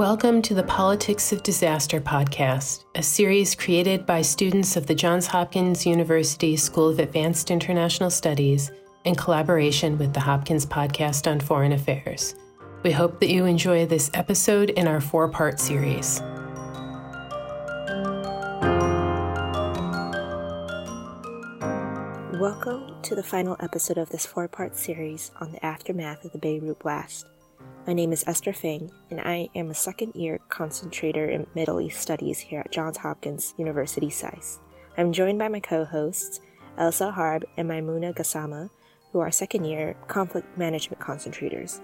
Welcome to the Politics of Disaster podcast, a series created by students of the Johns Hopkins University School of Advanced International Studies in collaboration with the Hopkins Podcast on Foreign Affairs. We hope that you enjoy this episode in our four part series. Welcome to the final episode of this four part series on the aftermath of the Beirut blast. My name is Esther Feng, and I am a second year concentrator in Middle East Studies here at Johns Hopkins University SAIS. I'm joined by my co hosts, Elsa Harb and Maimuna Gassama, who are second year conflict management concentrators.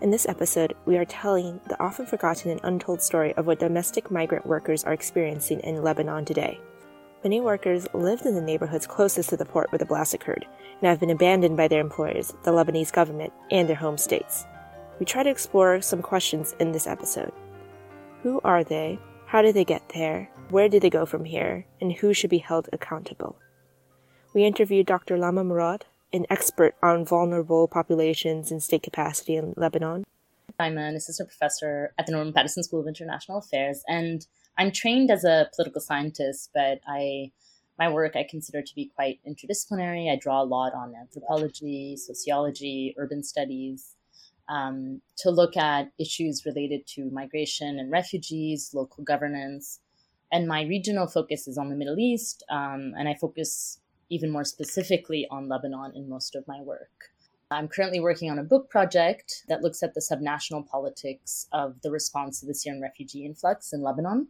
In this episode, we are telling the often forgotten and untold story of what domestic migrant workers are experiencing in Lebanon today. Many workers lived in the neighborhoods closest to the port where the blast occurred and have been abandoned by their employers, the Lebanese government, and their home states. We try to explore some questions in this episode. Who are they? How did they get there? Where did they go from here? And who should be held accountable? We interviewed Dr. Lama Mourad, an expert on vulnerable populations and state capacity in Lebanon. I'm an assistant professor at the Norman Paterson School of International Affairs, and I'm trained as a political scientist, but I my work I consider to be quite interdisciplinary. I draw a lot on anthropology, sociology, urban studies, um, to look at issues related to migration and refugees, local governance. And my regional focus is on the Middle East, um, and I focus even more specifically on Lebanon in most of my work. I'm currently working on a book project that looks at the subnational politics of the response to the Syrian refugee influx in Lebanon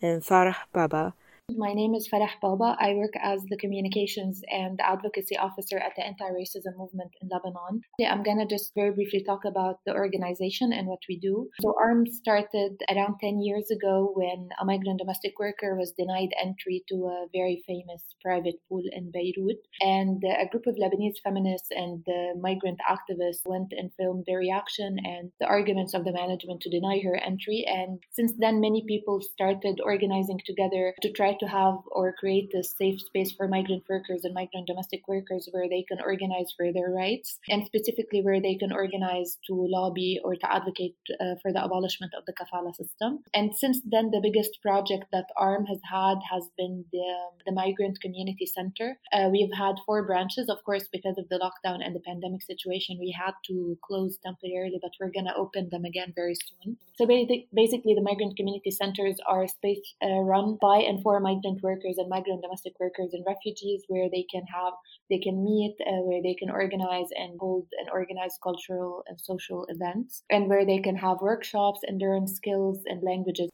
and Farah Baba, my name is Farah Baba. I work as the communications and advocacy officer at the anti racism movement in Lebanon. I'm going to just very briefly talk about the organization and what we do. So, ARM started around 10 years ago when a migrant domestic worker was denied entry to a very famous private pool in Beirut. And a group of Lebanese feminists and migrant activists went and filmed the reaction and the arguments of the management to deny her entry. And since then, many people started organizing together to try to have or create a safe space for migrant workers and migrant domestic workers where they can organize for their rights and specifically where they can organize to lobby or to advocate uh, for the abolishment of the kafala system. And since then, the biggest project that ARM has had has been the, the Migrant Community Center. Uh, we've had four branches, of course, because of the lockdown and the pandemic situation, we had to close temporarily, but we're going to open them again very soon. So basically, the Migrant Community Centers are space uh, run by and for migrant workers and migrant domestic workers and refugees where they can have they can meet uh, where they can organize and hold and organize cultural and social events and where they can have workshops and learn skills and languages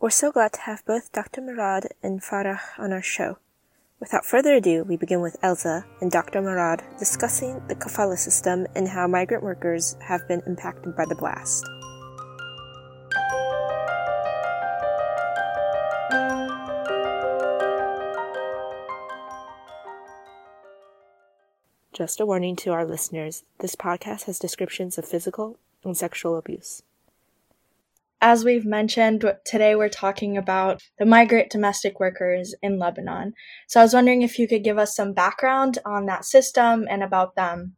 we're so glad to have both Dr. Mourad and Farah on our show. Without further ado, we begin with Elsa and Dr. Mourad discussing the kafala system and how migrant workers have been impacted by the blast. Just a warning to our listeners this podcast has descriptions of physical and sexual abuse. As we've mentioned, today we're talking about the migrant domestic workers in Lebanon. So I was wondering if you could give us some background on that system and about them.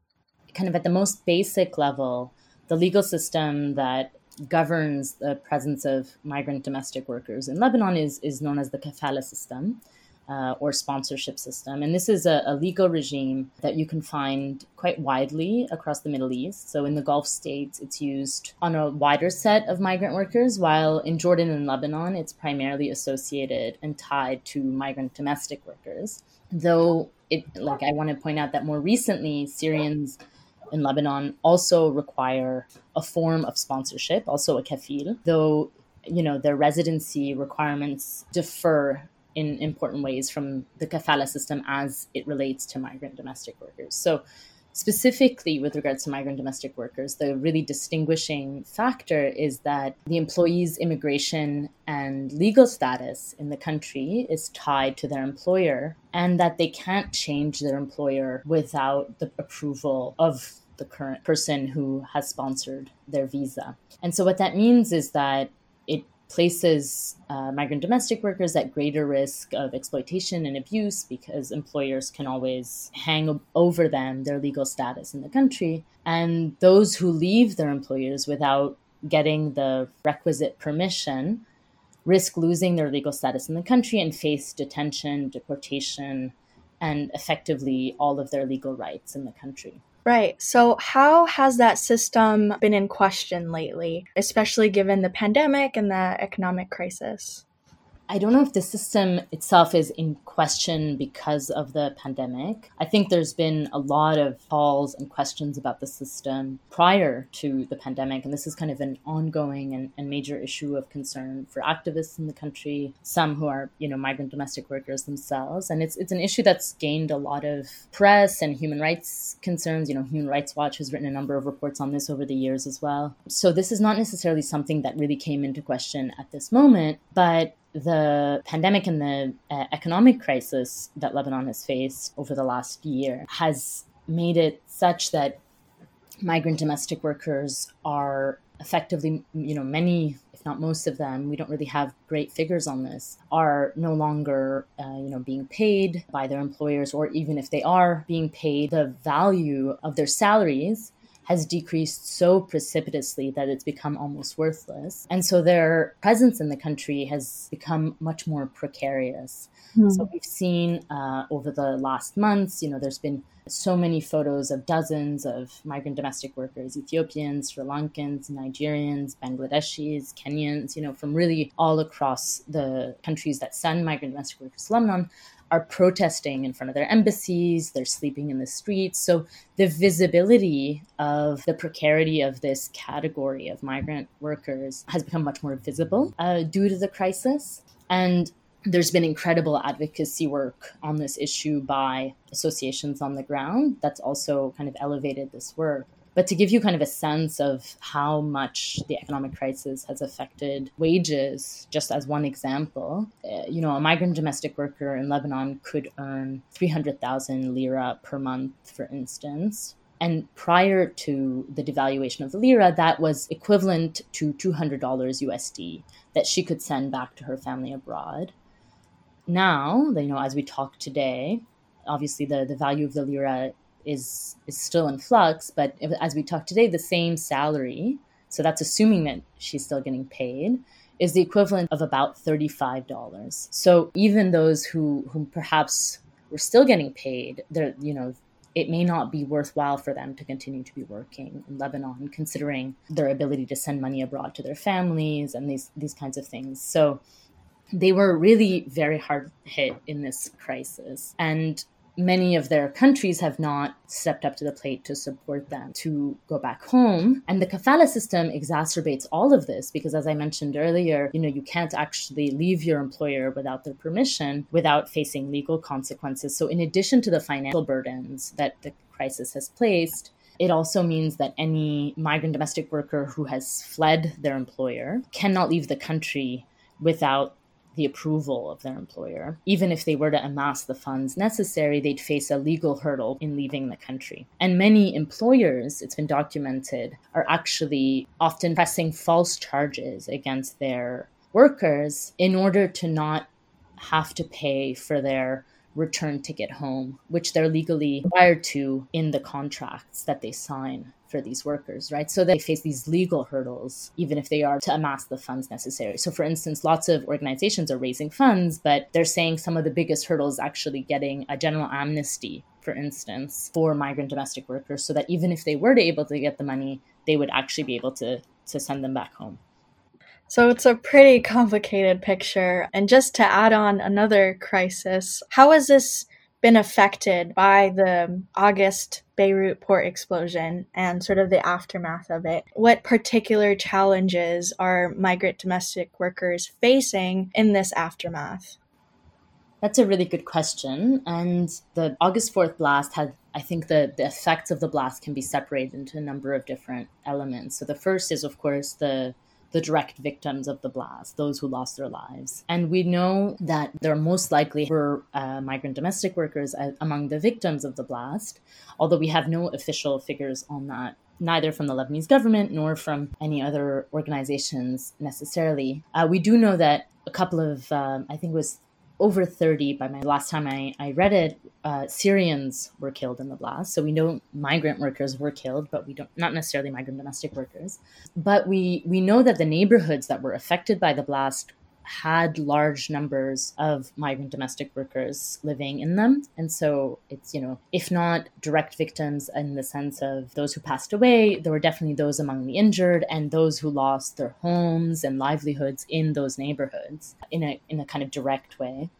Kind of at the most basic level, the legal system that governs the presence of migrant domestic workers in Lebanon is, is known as the kafala system uh, or sponsorship system. And this is a, a, legal regime that you can find quite widely across the Middle East. So in the Gulf states, it's used on a wider set of migrant workers, while in Jordan and Lebanon, it's primarily associated and tied to migrant domestic workers. Though it, like I want to point out that more recently, Syrians in Lebanon also require a form of sponsorship, also a kafil, though you know their residency requirements differ in important ways from the kafala system as it relates to migrant domestic workers. So, specifically with regards to migrant domestic workers, the really distinguishing factor is that the employee's immigration and legal status in the country is tied to their employer, and that they can't change their employer without the approval of the current person who has sponsored their visa. And so, what that means is that places uh, migrant domestic workers at greater risk of exploitation and abuse because employers can always hang over them their legal status in the country. And those who leave their employers without getting the requisite permission risk losing their legal status in the country and face detention, deportation, and effectively all of their legal rights in the country. Right. So, how has that system been in question lately, especially given the pandemic and the economic crisis? I don't know if the system itself is in question because of the pandemic. I think there's been a lot of calls and questions about the system prior to the pandemic, and this is kind of an ongoing and, and major issue of concern for activists in the country, some who are, you know, migrant domestic workers themselves. And it's it's an issue that's gained a lot of press and human rights concerns. You know, Human Rights Watch has written a number of reports on this over the years as well. So this is not necessarily something that really came into question at this moment, but the pandemic and the uh, economic crisis that Lebanon has faced over the last year has made it such that migrant domestic workers are effectively, you know, many, if not most of them, we don't really have great figures on this, are no longer, uh, you know, being paid by their employers, or even if they are being paid, the value of their salaries has decreased so precipitously that it's become almost worthless. And so their presence in the country has become much more precarious. Mm. So we've seen uh, over the last months, you know, there's been so many photos of dozens of migrant domestic workers Ethiopians, Sri Lankans, Nigerians, Bangladeshis, Kenyans, you know, from really all across the countries that send migrant domestic workers to Lebanon are protesting in front of their embassies, they're sleeping in the streets. So the visibility of the precarity of this category of migrant workers has become much more visible uh, due to the crisis. And there's been incredible advocacy work on this issue by associations on the ground that's also kind of elevated this work. But to give you kind of a sense of how much the economic crisis has affected wages, just as one example, uh, you know, a migrant domestic worker in Lebanon could earn 300,000 lira per month, for instance. And prior to the devaluation of the lira, that was equivalent to $200 USD that she could send back to her family abroad. Now, you know, as we talk today, obviously the, the value of the lira is is still in flux. But if, as we talked today, the same salary, so that's assuming that she's still getting paid, is the equivalent of about thirty five dollars. So even those who who perhaps were still getting paid, they're you know it may not be worthwhile for them to continue to be working in Lebanon, considering their ability to send money abroad to their families and these these kinds of things. So they were really very hard hit in this crisis. And many of their countries have not stepped up to the plate to support them to go back home. And the kafala system exacerbates all of this because, as I mentioned earlier, you know, you can't actually leave your employer without their permission without facing legal consequences. So, in addition to the financial burdens that the crisis has placed, it also means that any migrant domestic worker who has fled their employer cannot leave the country without the approval of their employer. Even if they were to amass the funds necessary, they'd face a legal hurdle in leaving the country. And many employers, it's been documented, are actually often pressing false charges against their workers in order to not have to pay for their return ticket home, which they're legally required to in the contracts that they sign for these workers, right? So they face these legal hurdles, even if they are to amass the funds necessary. So, for instance, lots of organizations are raising funds, but they're saying some of the biggest hurdles actually getting a general amnesty, for instance, for migrant domestic workers, so that even if they were to able to get the money, they would actually be able to to send them back home. So it's a pretty complicated picture. And just to add on another crisis, how has this been affected by the August Beirut port explosion and sort of the aftermath of it. What particular challenges are migrant domestic workers facing in this aftermath? That's a really good question. And the August 4th blast had, I think, the, the effects of the blast can be separated into a number of different elements. So the first is, of course, the the direct victims of the blast, those who lost their lives. And we know that there most likely were uh, migrant domestic workers uh, among the victims of the blast, although we have no official figures on that neither from the Lebanese government nor from any other organizations necessarily. Uh, we do know that a couple of, um, I think it was over 30 by my last time I, I read it uh, syrians were killed in the blast. So we know migrant workers were killed but we don't not necessarily migrant domestic workers. But we we know that the neighborhoods that were affected by the blast had large numbers of migrant domestic workers living in them. And so it's, you know, if not direct victims in the sense of those who passed away, there were definitely those among the injured and those who lost their homes and livelihoods in those neighborhoods in a, in a kind of direct way.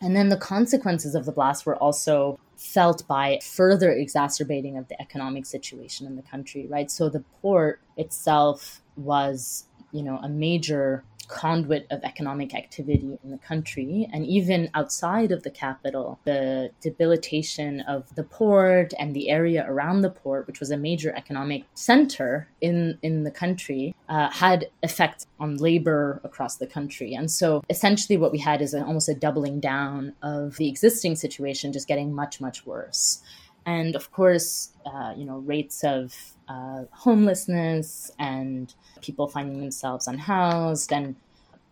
And then the consequences of the blast were also felt by further exacerbating of the economic situation in the country, right? So the port itself was, you know, a major conduit of economic activity in the country. And even outside of the capital, the debilitation of the port and the area around the port, which was a major economic center in, in the country, uh, had effects on labor across the country. And so essentially, what we had is almost a doubling down of the existing situation, just getting much, much worse. And of course, uh, you know, rates of uh, homelessness and people finding themselves unhoused and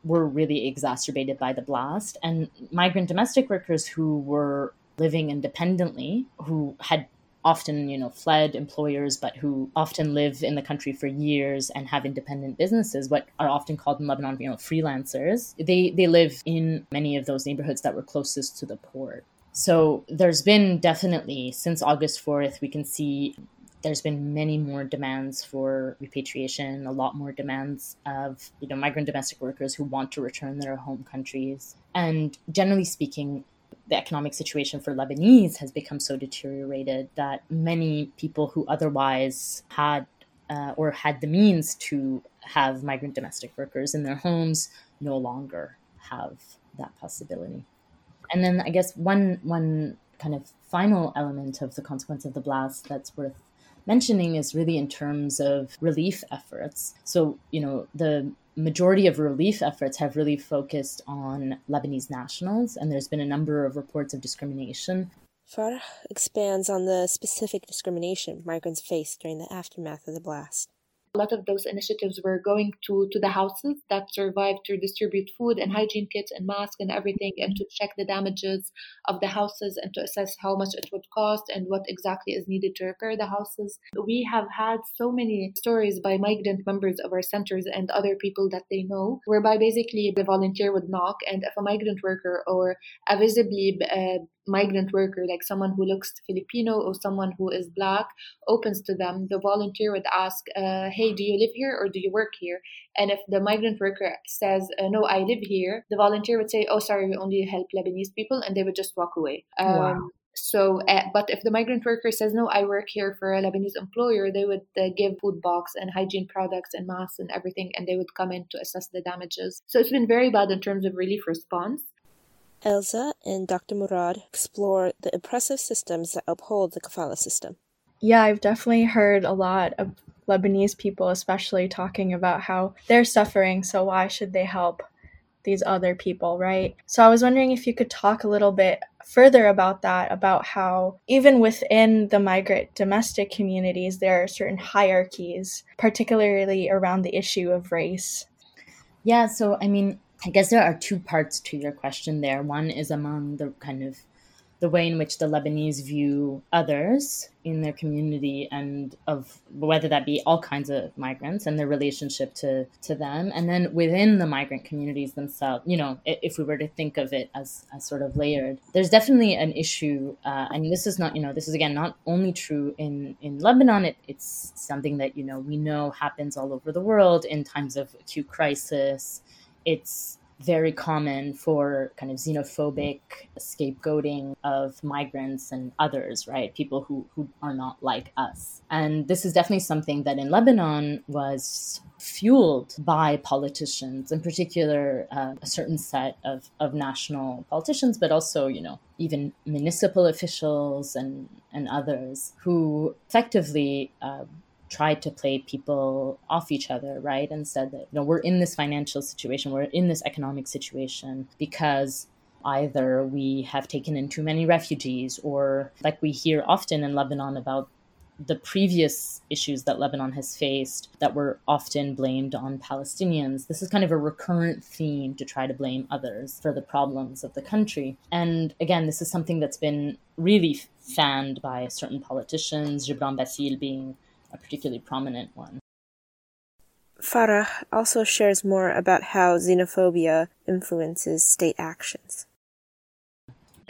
were really exacerbated by the blast. And migrant domestic workers who were living independently, who had often you know fled employers but who often live in the country for years and have independent businesses what are often called in lebanon you know freelancers they they live in many of those neighborhoods that were closest to the port so there's been definitely since august 4th we can see there's been many more demands for repatriation, a lot more demands of you know migrant domestic workers who want to return their home countries. And generally speaking, the economic situation for Lebanese has become so deteriorated that many people who otherwise had uh, or had the means to have migrant domestic workers in their homes no longer have that possibility. And then I guess one one kind of final element of the consequence of the blast that's worth mentioning is really in terms of relief efforts. So, you know, the majority of relief efforts have really focused on Lebanese nationals, and there's been a number of reports of discrimination. Farah expands on the specific discrimination migrants faced during the aftermath of the blast. Lot of those initiatives were going to, to the houses that survived to distribute food and hygiene kits and masks and everything and to check the damages of the houses and to assess how much it would cost and what exactly is needed to repair the houses. We have had so many stories by migrant members of our centers and other people that they know, whereby basically the volunteer would knock and if a migrant worker or a visibly uh, migrant worker, like someone who looks Filipino or someone who is black, opens to them, the volunteer would ask, uh, Hey, do you live here or do you work here? And if the migrant worker says, uh, No, I live here, the volunteer would say, Oh, sorry, we only help Lebanese people, and they would just walk away. Um, wow. So, uh, but if the migrant worker says, No, I work here for a Lebanese employer, they would uh, give food box and hygiene products and masks and everything, and they would come in to assess the damages. So it's been very bad in terms of relief response. Elsa and Dr. Mourad explore the oppressive systems that uphold the kafala system. Yeah, I've definitely heard a lot of Lebanese people, especially, talking about how they're suffering, so why should they help these other people, right? So I was wondering if you could talk a little bit further about that, about how even within the migrant domestic communities, there are certain hierarchies, particularly around the issue of race. Yeah, so I mean, I guess there are two parts to your question there. One is among the kind of the way in which the Lebanese view others in their community and of whether that be all kinds of migrants and their relationship to, to them. And then within the migrant communities themselves, you know, if we were to think of it as, as sort of layered, there's definitely an issue. Uh, and this is not, you know, this is again not only true in, in Lebanon, it, it's something that, you know, we know happens all over the world in times of acute crisis it's very common for kind of xenophobic scapegoating of migrants and others, right? People who, who are not like us. And this is definitely something that in Lebanon was fueled by politicians, in particular, uh, a certain set of, of national politicians, but also, you know, even municipal officials and, and others who effectively uh, tried to play people off each other, right? And said that, you know, we're in this financial situation, we're in this economic situation because either we have taken in too many refugees or like we hear often in Lebanon about the previous issues that Lebanon has faced that were often blamed on Palestinians. This is kind of a recurrent theme to try to blame others for the problems of the country. And again, this is something that's been really fanned by certain politicians, Gebran Bassil being a particularly prominent one. Farah also shares more about how xenophobia influences state actions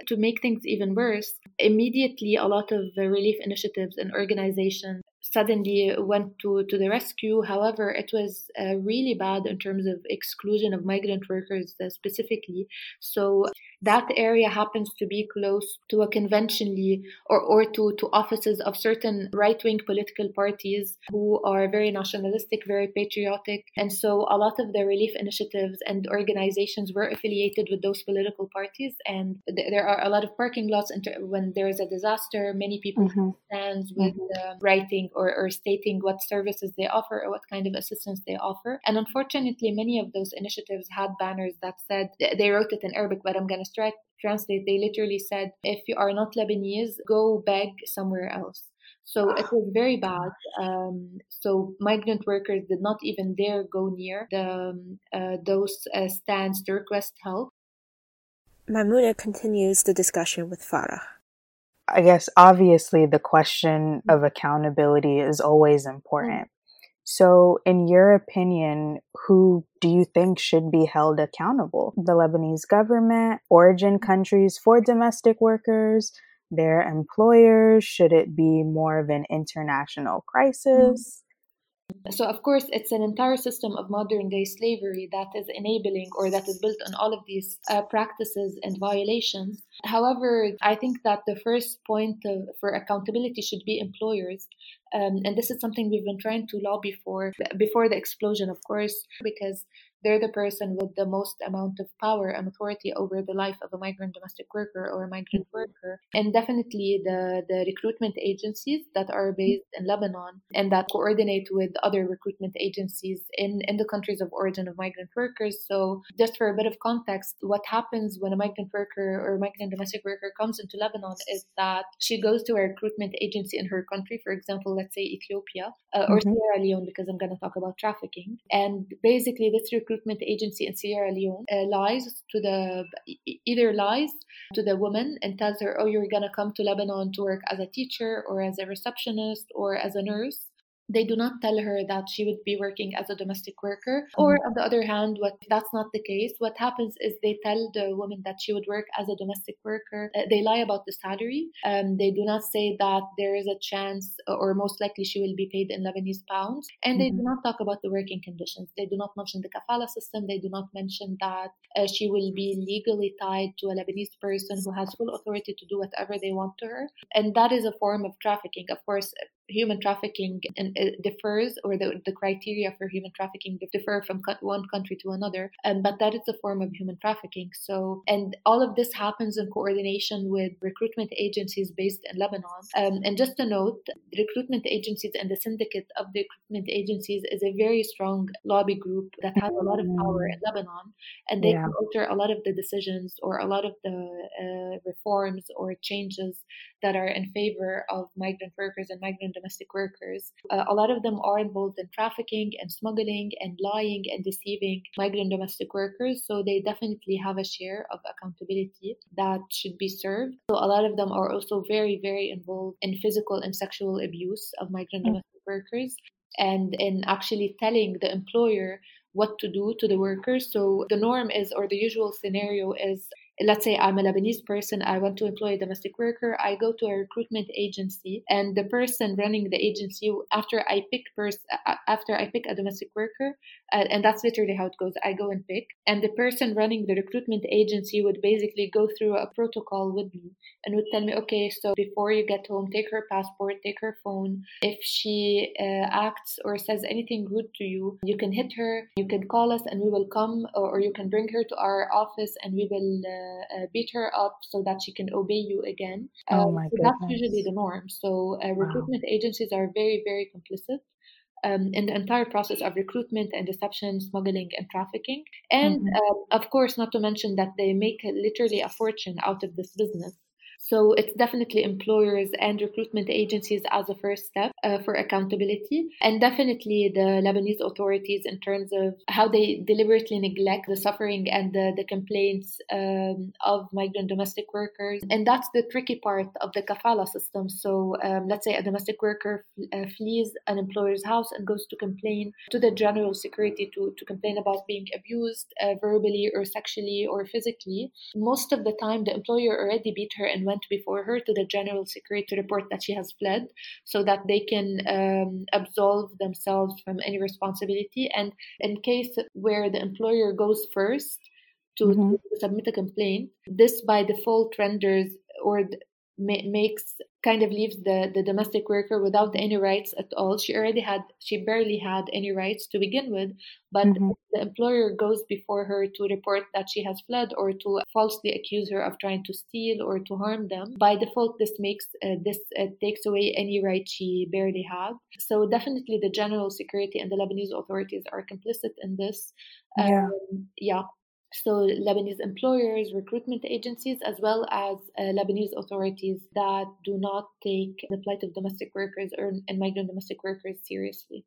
to make things even worse, immediately a lot of relief initiatives and organizations suddenly went to, to the rescue. However, it was uh, really bad in terms of exclusion of migrant workers uh, specifically. So that area happens to be close to a conventionally or, or to, to offices of certain right wing political parties who are very nationalistic, very patriotic. And so a lot of the relief initiatives and organizations were affiliated with those political parties. And th- there are a lot of parking lots. And when there is a disaster, many people mm-hmm. stand with mm-hmm. uh, writing or, or stating what services they offer or what kind of assistance they offer. And unfortunately, many of those initiatives had banners that said, they wrote it in Arabic, but I'm going to translate, they literally said, if you are not Lebanese, go beg somewhere else. So it was very bad. Um, so migrant workers did not even dare go near the, um, uh, those uh, stands to request help. Maimuna continues the discussion with Farah. I guess obviously the question mm. of accountability is always mm. important. So, in your opinion, who do you think should be held accountable? The Lebanese government, origin mm. countries for domestic workers, their employers? Should it be more of an international crisis? So, of course, it's an entire system of modern day slavery that is enabling or that is built on all of these uh, practices and violations. However, I think that the first point of, for accountability should be employers. Um, and this is something we've been trying to lobby for before the explosion, of course, because they're the person with the most amount of power and authority over the life of a migrant domestic worker or a migrant mm-hmm. worker. And definitely the, the recruitment agencies that are based in Lebanon and that coordinate with other recruitment agencies in, in the countries of origin of migrant workers. So, just for a bit of context, what happens when a migrant worker or a migrant domestic worker comes into Lebanon is that she goes to a recruitment agency in her country, for example, let's say Ethiopia uh, or mm-hmm. Sierra Leone, because I'm going to talk about trafficking. And basically, this recruitment agency in Sierra Leone uh, lies to the either lies to the woman and tells her, "Oh, you're gonna come to Lebanon to work as a teacher or as a receptionist or as a nurse." They do not tell her that she would be working as a domestic worker. Mm-hmm. Or on the other hand, what that's not the case. What happens is they tell the woman that she would work as a domestic worker. Uh, they lie about the salary. Um, they do not say that there is a chance, or most likely she will be paid in Lebanese pounds. And mm-hmm. they do mm-hmm. not talk about the working conditions. They do not mention the kafala system. They do not mention that uh, she will be legally tied to a Lebanese person who has full authority to do whatever they want to her. And that is a form of trafficking. Of course, human trafficking and differs, or the, the criteria for human trafficking differ from one country to another, um, but that is a form of human trafficking. So, and all of this happens in coordination with recruitment agencies based in Lebanon. Um, and just a note, recruitment agencies and the syndicate of the recruitment agencies is a very strong lobby group that has a lot of power in Lebanon, and they yeah. can alter a lot of the decisions or a lot of the uh, reforms or changes that are in favor of migrant workers and migrant domestic workers. Uh, a lot of them are involved in trafficking and smuggling and lying and deceiving migrant domestic workers. So they definitely have a share of accountability that should be served. So a lot of them are also very, very involved in physical and sexual abuse of migrant mm-hmm. domestic workers and in actually telling the employer what to do to the workers. So the norm is, or the usual scenario is, let's say I'm a Lebanese person, I want to employ a domestic worker, I go to a recruitment agency, and the person running the agency, after I pick pers- after I pick a domestic worker, uh, and that's literally how it goes. I go and pick, and the person running the recruitment agency would basically go through a protocol with me and would tell me, okay, so before you get home, take her passport, take her phone. If she uh, acts or says anything rude to you, you can hit her, you can call us, and we will come, or, or you can bring her to our office and we will uh, uh beat her up so that she can obey you again. Oh um, my so That's usually the norm. So uh, recruitment wow. agencies are very, very complicit um, in the entire process of recruitment and deception, smuggling, and trafficking. And mm-hmm. uh, of course, not to mention that they make literally a fortune out of this business. So it's definitely employers and recruitment agencies as a first step uh, for accountability, and definitely the Lebanese authorities in terms of how they deliberately neglect the suffering and the, the complaints um, of migrant domestic workers. And that's the tricky part of the kafala system. So um, let's say a domestic worker uh, flees an employer's house and goes to complain to the general security to, to complain about being abused uh, verbally or sexually or physically. Most of the time, the employer already beat her and went before her to the general security to report that she has fled so that they can um, absolve themselves from any responsibility. And in case where the employer goes first, to, mm-hmm. to, submit a complaint. This by default renders or ma- makes kind of leaves the, the domestic worker without any rights at all. She already had, she barely had any rights to begin with, but mm-hmm. the employer goes before her to report that she has fled or to falsely accuse her of trying to steal or to harm them. By default, this makes uh, this uh, takes away any right she barely had. So definitely, the general security and the Lebanese authorities are complicit in this. Yeah. Um, yeah so Lebanese employers, recruitment agencies, as well as uh, Lebanese authorities that do not take the plight of domestic workers or and migrant domestic workers seriously.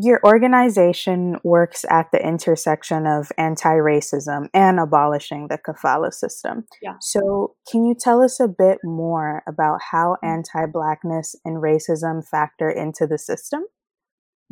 Your organization works at the intersection of anti racism and abolishing the kafala system. Yeah. So, can you tell us a bit more about how mm. anti blackness and racism factor into the system?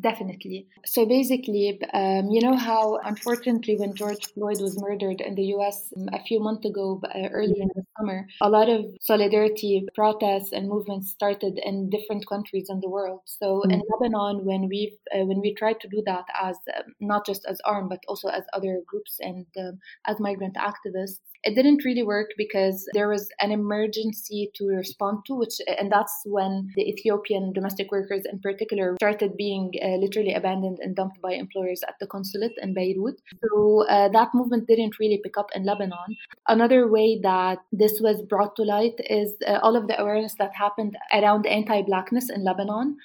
Definitely. So basically, um, you know how unfortunately, when George Floyd was murdered in the US um, a few months ago, uh, early in the summer, a lot of solidarity protests and movements started in different countries in the world. So mm-hmm. in Lebanon, when we uh, when we tried to do that as uh, not just as ARM but also as other groups and um, as migrant activists, it didn't really work because there was an emergency to respond to, which and that's when the Ethiopian domestic workers in particular started being uh, literally abandoned and dumped by employers at the consulate in Beirut. So uh, that movement didn't really pick up in Lebanon. Another way that this was brought to light is uh, all of the awareness that happened around anti-blackness in Lebanon,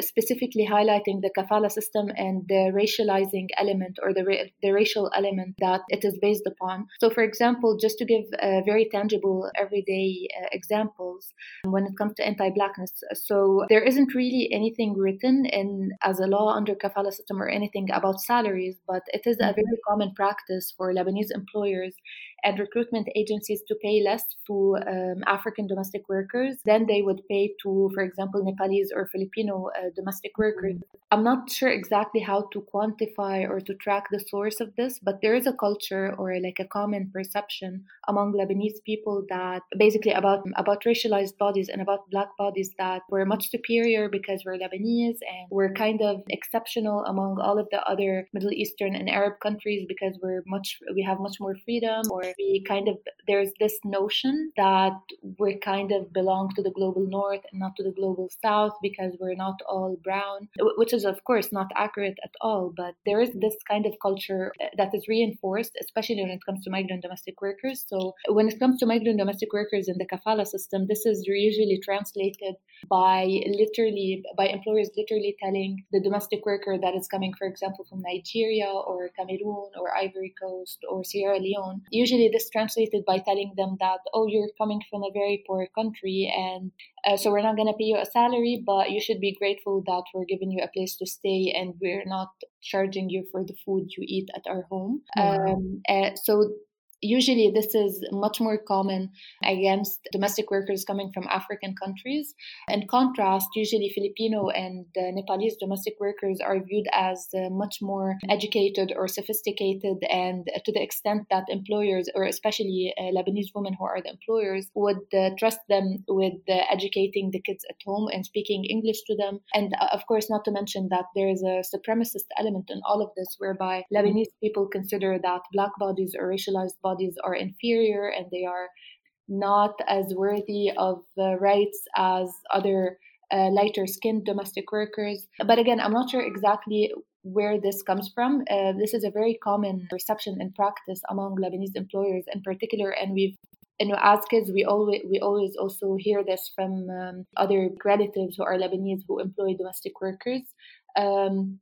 specifically highlighting the kafala system and the racializing element or the ra- the racial element that it is based upon. So, for example example, just to give uh, very tangible, everyday uh, examples when it comes to anti-blackness. So there isn't really anything written in as a law under kafala system or anything about salaries, but it is a mm-hmm. very common practice for Lebanese employers and recruitment agencies to pay less to um, African domestic workers than they would pay to, for example, Nepalese or Filipino uh, domestic workers. Mm-hmm. I'm not sure exactly how to quantify or to track the source of this, but there is a culture or like a common perception among Lebanese people that basically about about racialized bodies and about black bodies that we're much superior because we're Lebanese and we're kind of exceptional among all of the other Middle Eastern and Arab countries because we're much we have much more freedom or we kind of there's this notion that we kind of belong to the global north and not to the global south because we're not all brown which is of course not accurate at all but there is this kind of culture uh, that is reinforced especially when it comes to migrant domestic workers. So when it comes to migrant domestic workers in the kafala system this is usually translated by literally by employers literally telling the domestic worker that is coming for example from Nigeria or Cameroon or Ivory Coast or Sierra Leone usually usually this translated by telling them that oh you're coming from a very poor country and uh, so we're not going to pay you a salary but you should be grateful that we're giving you a place to stay and we're not charging you for the food you eat at our home. Um, uh, so Usually, this is much more common against domestic workers coming from African countries. In contrast, usually Filipino and uh, Nepalese domestic workers are viewed as uh, much more educated or sophisticated, and to the extent that employers, or especially uh, Lebanese women who are the employers, would uh, trust them with uh, educating the kids at home and speaking English to them. And uh, of course, not to mention that there is a supremacist element in all of this, whereby Lebanese people consider that black bodies or racialized bodies are inferior and they are not as worthy of uh, rights as other uh, lighter skinned domestic workers. But again, I'm not sure exactly where this comes from. Uh, this is a very common perception and practice among Lebanese employers in particular, and we've you know, as kids, we always we always also hear this from um, other relatives who are Lebanese who employ domestic workers. Um,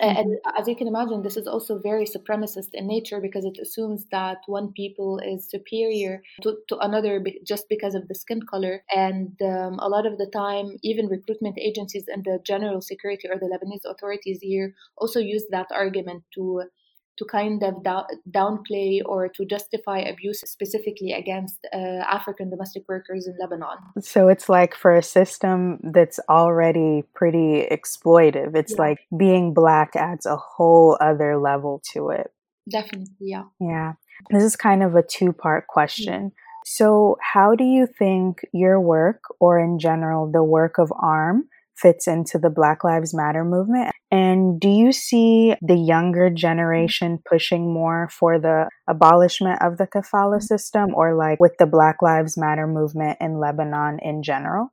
Mm-hmm. And as you can imagine, this is also very supremacist in nature because it assumes that one people is superior to, to another just because of the skin color. And um, a lot of the time, even recruitment agencies and the general security or the Lebanese authorities here also use that argument to to kind of downplay or to justify abuse specifically against uh, African domestic workers in Lebanon. So it's like for a system that's already pretty exploitive, it's yeah. like being black adds a whole other level to it. Definitely, yeah. Yeah. This is kind of a two part question. Mm-hmm. So, how do you think your work, or in general, the work of ARM, fits into the Black Lives Matter movement? And do you see the younger generation pushing more for the abolishment of the kafala system or like with the Black Lives Matter movement in Lebanon in general?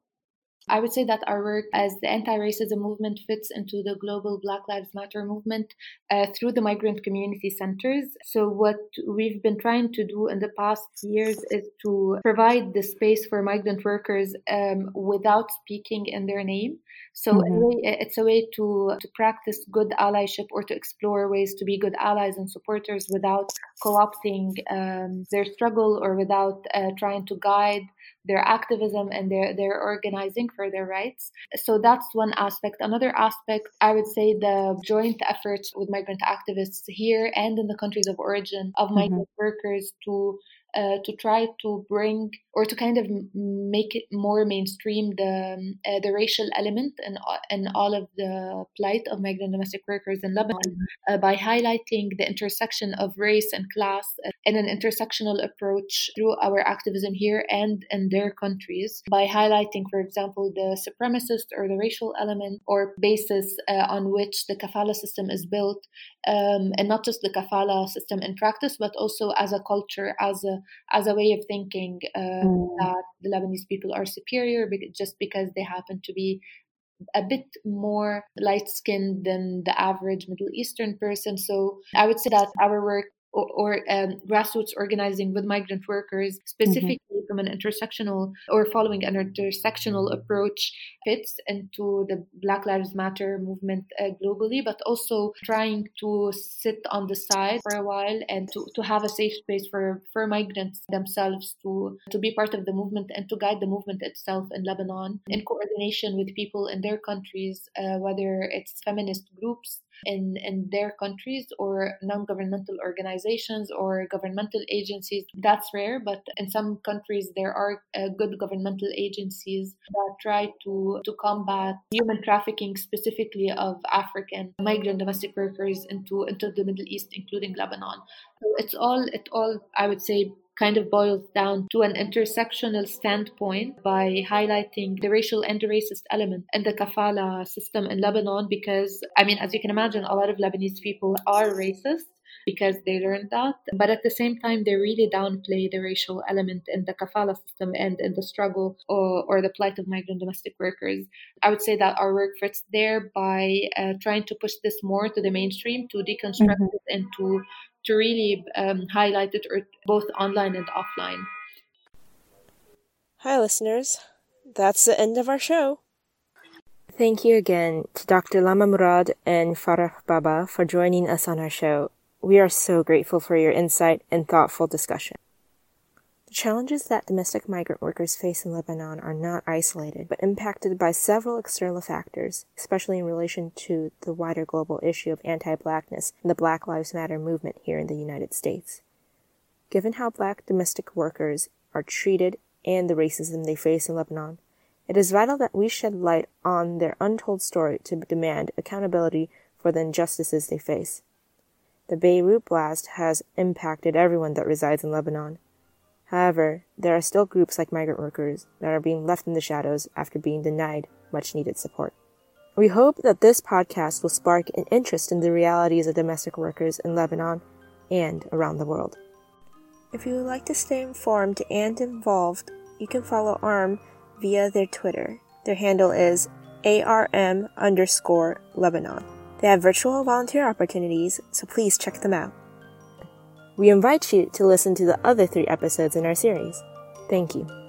I would say that our work as the anti racism movement fits into the global Black Lives Matter movement uh, through the migrant community centers. So, what we've been trying to do in the past years is to provide the space for migrant workers um, without speaking in their name. So, mm-hmm. it's a way to, to practice good allyship or to explore ways to be good allies and supporters without co opting um, their struggle or without uh, trying to guide their activism and their, their organizing for their rights. So that's one aspect. Another aspect, I would say the joint efforts with migrant activists here and in the countries of origin of mm-hmm. migrant mm-hmm. workers to uh, to try to bring or to kind of make it more mainstream the um, uh, the racial element and and all of the plight of migrant domestic workers in Lebanon mm-hmm. uh, by highlighting the intersection of race and class in an intersectional approach through our activism here and in their countries by highlighting, for example, the supremacist or the racial element or basis uh, on which the kafala system is built, um, and not just the kafala system in practice, but also as a culture, as a as a way of thinking uh, mm. that the Lebanese people are superior just because they happen to be a bit more light skinned than the average Middle Eastern person. So I would say that our work or, or um, grassroots organizing with migrant workers, mm-hmm. specifically mm-hmm. from an intersectional or following an intersectional approach, fits into the Black Lives Matter movement uh, globally, but also trying to sit on the side for a while and to, to have a safe space for, for migrants themselves to, to be part of the movement and to guide the movement itself in Lebanon in coordination with people in their countries, uh, whether it's feminist groups in, in their countries or non-governmental organizations or governmental agencies. That's rare, but in some countries there are uh, good governmental agencies that try to, to combat human trafficking specifically of African migrant domestic workers into, into the Middle East, including Lebanon. So it's all it all I would say kind of boils down to an intersectional standpoint by highlighting the racial and the racist element in the kafala system in Lebanon because, I mean, as you can imagine, a lot of Lebanese people are racist because they learned that. But at the same time, they really downplay the racial element in the kafala system and in the struggle or, or the plight of migrant domestic workers. I would say that our work fits there by uh, trying to push this more to the mainstream, to deconstruct mm-hmm. it and to to really um, highlight it both online and offline. Hi, listeners. That's the end of our show. Thank you again to Dr. Lama Mourad and Farah Baba for joining us on our show. We are so grateful for your insight and thoughtful discussion. The challenges that domestic migrant workers face in Lebanon are not isolated, but impacted by several external factors, especially in relation to the wider global issue of anti blackness and the Black Lives Matter movement here in the United States. Given how black domestic workers are treated and the racism they face in Lebanon, it is vital that we shed light on their untold story to demand accountability for the injustices they face. The Beirut blast has impacted everyone that resides in Lebanon However, there are still groups like migrant workers that are being left in the shadows after being denied much needed support. We hope that this podcast will spark an interest in the realities of domestic workers in Lebanon and around the world. If you would like to stay informed and involved, you can follow ARM via their Twitter. Their handle is ARM underscore Lebanon. They have virtual volunteer opportunities, so please check them out. We invite you to listen to the other three episodes in our series. Thank you.